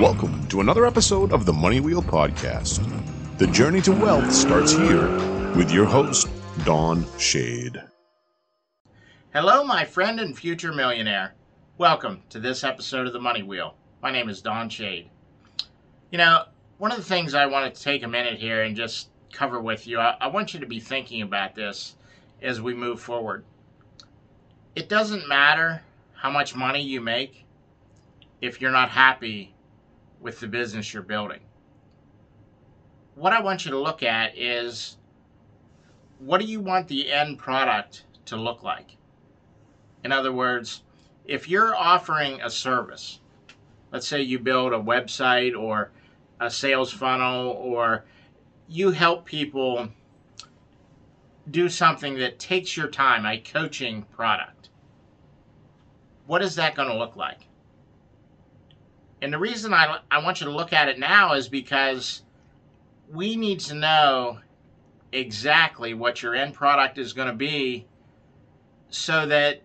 Welcome to another episode of the Money Wheel Podcast. The journey to wealth starts here with your host, Don Shade. Hello, my friend and future millionaire. Welcome to this episode of the Money Wheel. My name is Don Shade. You know, one of the things I want to take a minute here and just cover with you, I, I want you to be thinking about this as we move forward. It doesn't matter how much money you make if you're not happy with the business you're building. What I want you to look at is what do you want the end product to look like? In other words, if you're offering a service, let's say you build a website or a sales funnel or you help people do something that takes your time, a coaching product. What is that going to look like? And the reason I, I want you to look at it now is because we need to know exactly what your end product is going to be so that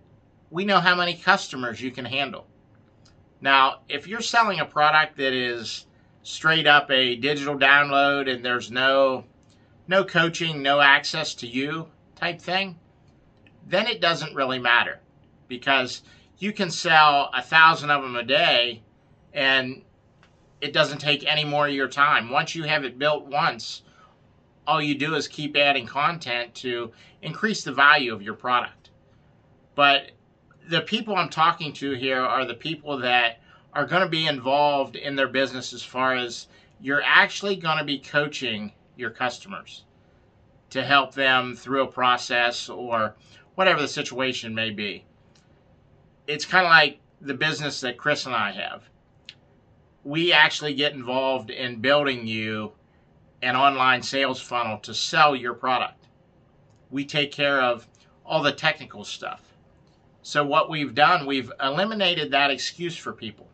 we know how many customers you can handle. Now, if you're selling a product that is straight up a digital download and there's no no coaching, no access to you type thing, then it doesn't really matter because you can sell a thousand of them a day and it doesn't take any more of your time. Once you have it built once, all you do is keep adding content to increase the value of your product. But the people I'm talking to here are the people that are going to be involved in their business as far as you're actually going to be coaching your customers to help them through a process or whatever the situation may be. It's kind of like the business that Chris and I have. We actually get involved in building you an online sales funnel to sell your product. We take care of all the technical stuff. So, what we've done, we've eliminated that excuse for people.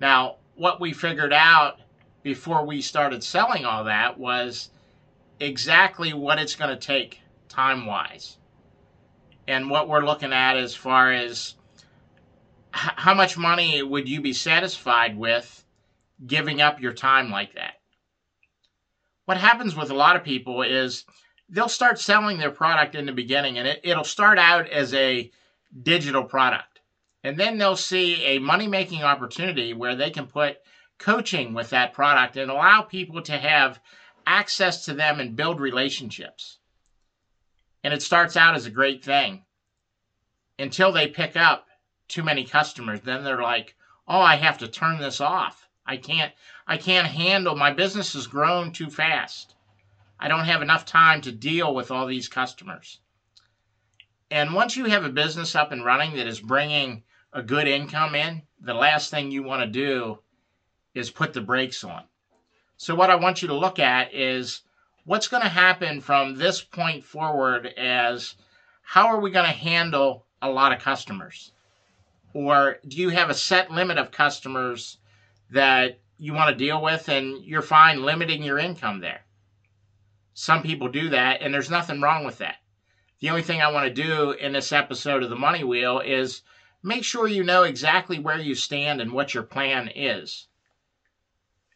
Now, what we figured out before we started selling all that was exactly what it's going to take time wise. And what we're looking at as far as how much money would you be satisfied with giving up your time like that? What happens with a lot of people is they'll start selling their product in the beginning and it, it'll start out as a digital product and then they'll see a money making opportunity where they can put coaching with that product and allow people to have access to them and build relationships. And it starts out as a great thing until they pick up too many customers. Then they're like, oh, I have to turn this off. I can't, I can't handle, my business has grown too fast. I don't have enough time to deal with all these customers. And once you have a business up and running that is bringing a good income in, the last thing you want to do is put the brakes on. So, what I want you to look at is what's going to happen from this point forward as how are we going to handle a lot of customers? Or do you have a set limit of customers that you want to deal with and you're fine limiting your income there? Some people do that, and there's nothing wrong with that. The only thing I want to do in this episode of the Money Wheel is make sure you know exactly where you stand and what your plan is.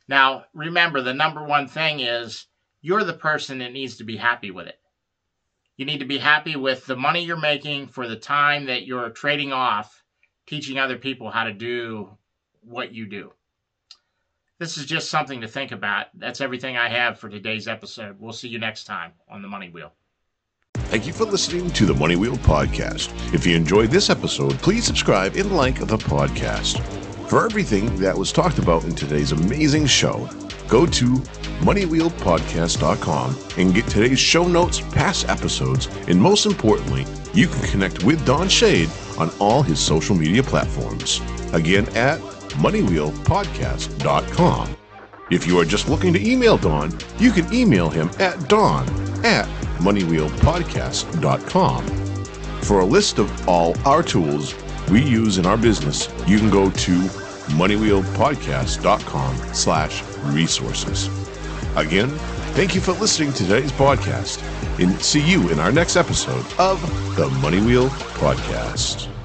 Now, remember, the number one thing is you're the person that needs to be happy with it. You need to be happy with the money you're making for the time that you're trading off teaching other people how to do what you do. This is just something to think about. That's everything I have for today's episode. We'll see you next time on the Money Wheel. Thank you for listening to the Money Wheel Podcast. If you enjoyed this episode, please subscribe and like the podcast. For everything that was talked about in today's amazing show, go to moneywheelpodcast.com and get today's show notes, past episodes, and most importantly, you can connect with Don Shade on all his social media platforms. Again, at moneywheelpodcast.com. If you are just looking to email Don, you can email him at don at moneywheelpodcast.com. For a list of all our tools we use in our business, you can go to moneywheelpodcast.com slash resources. Again, thank you for listening to today's podcast and see you in our next episode of the Money Wheel Podcast.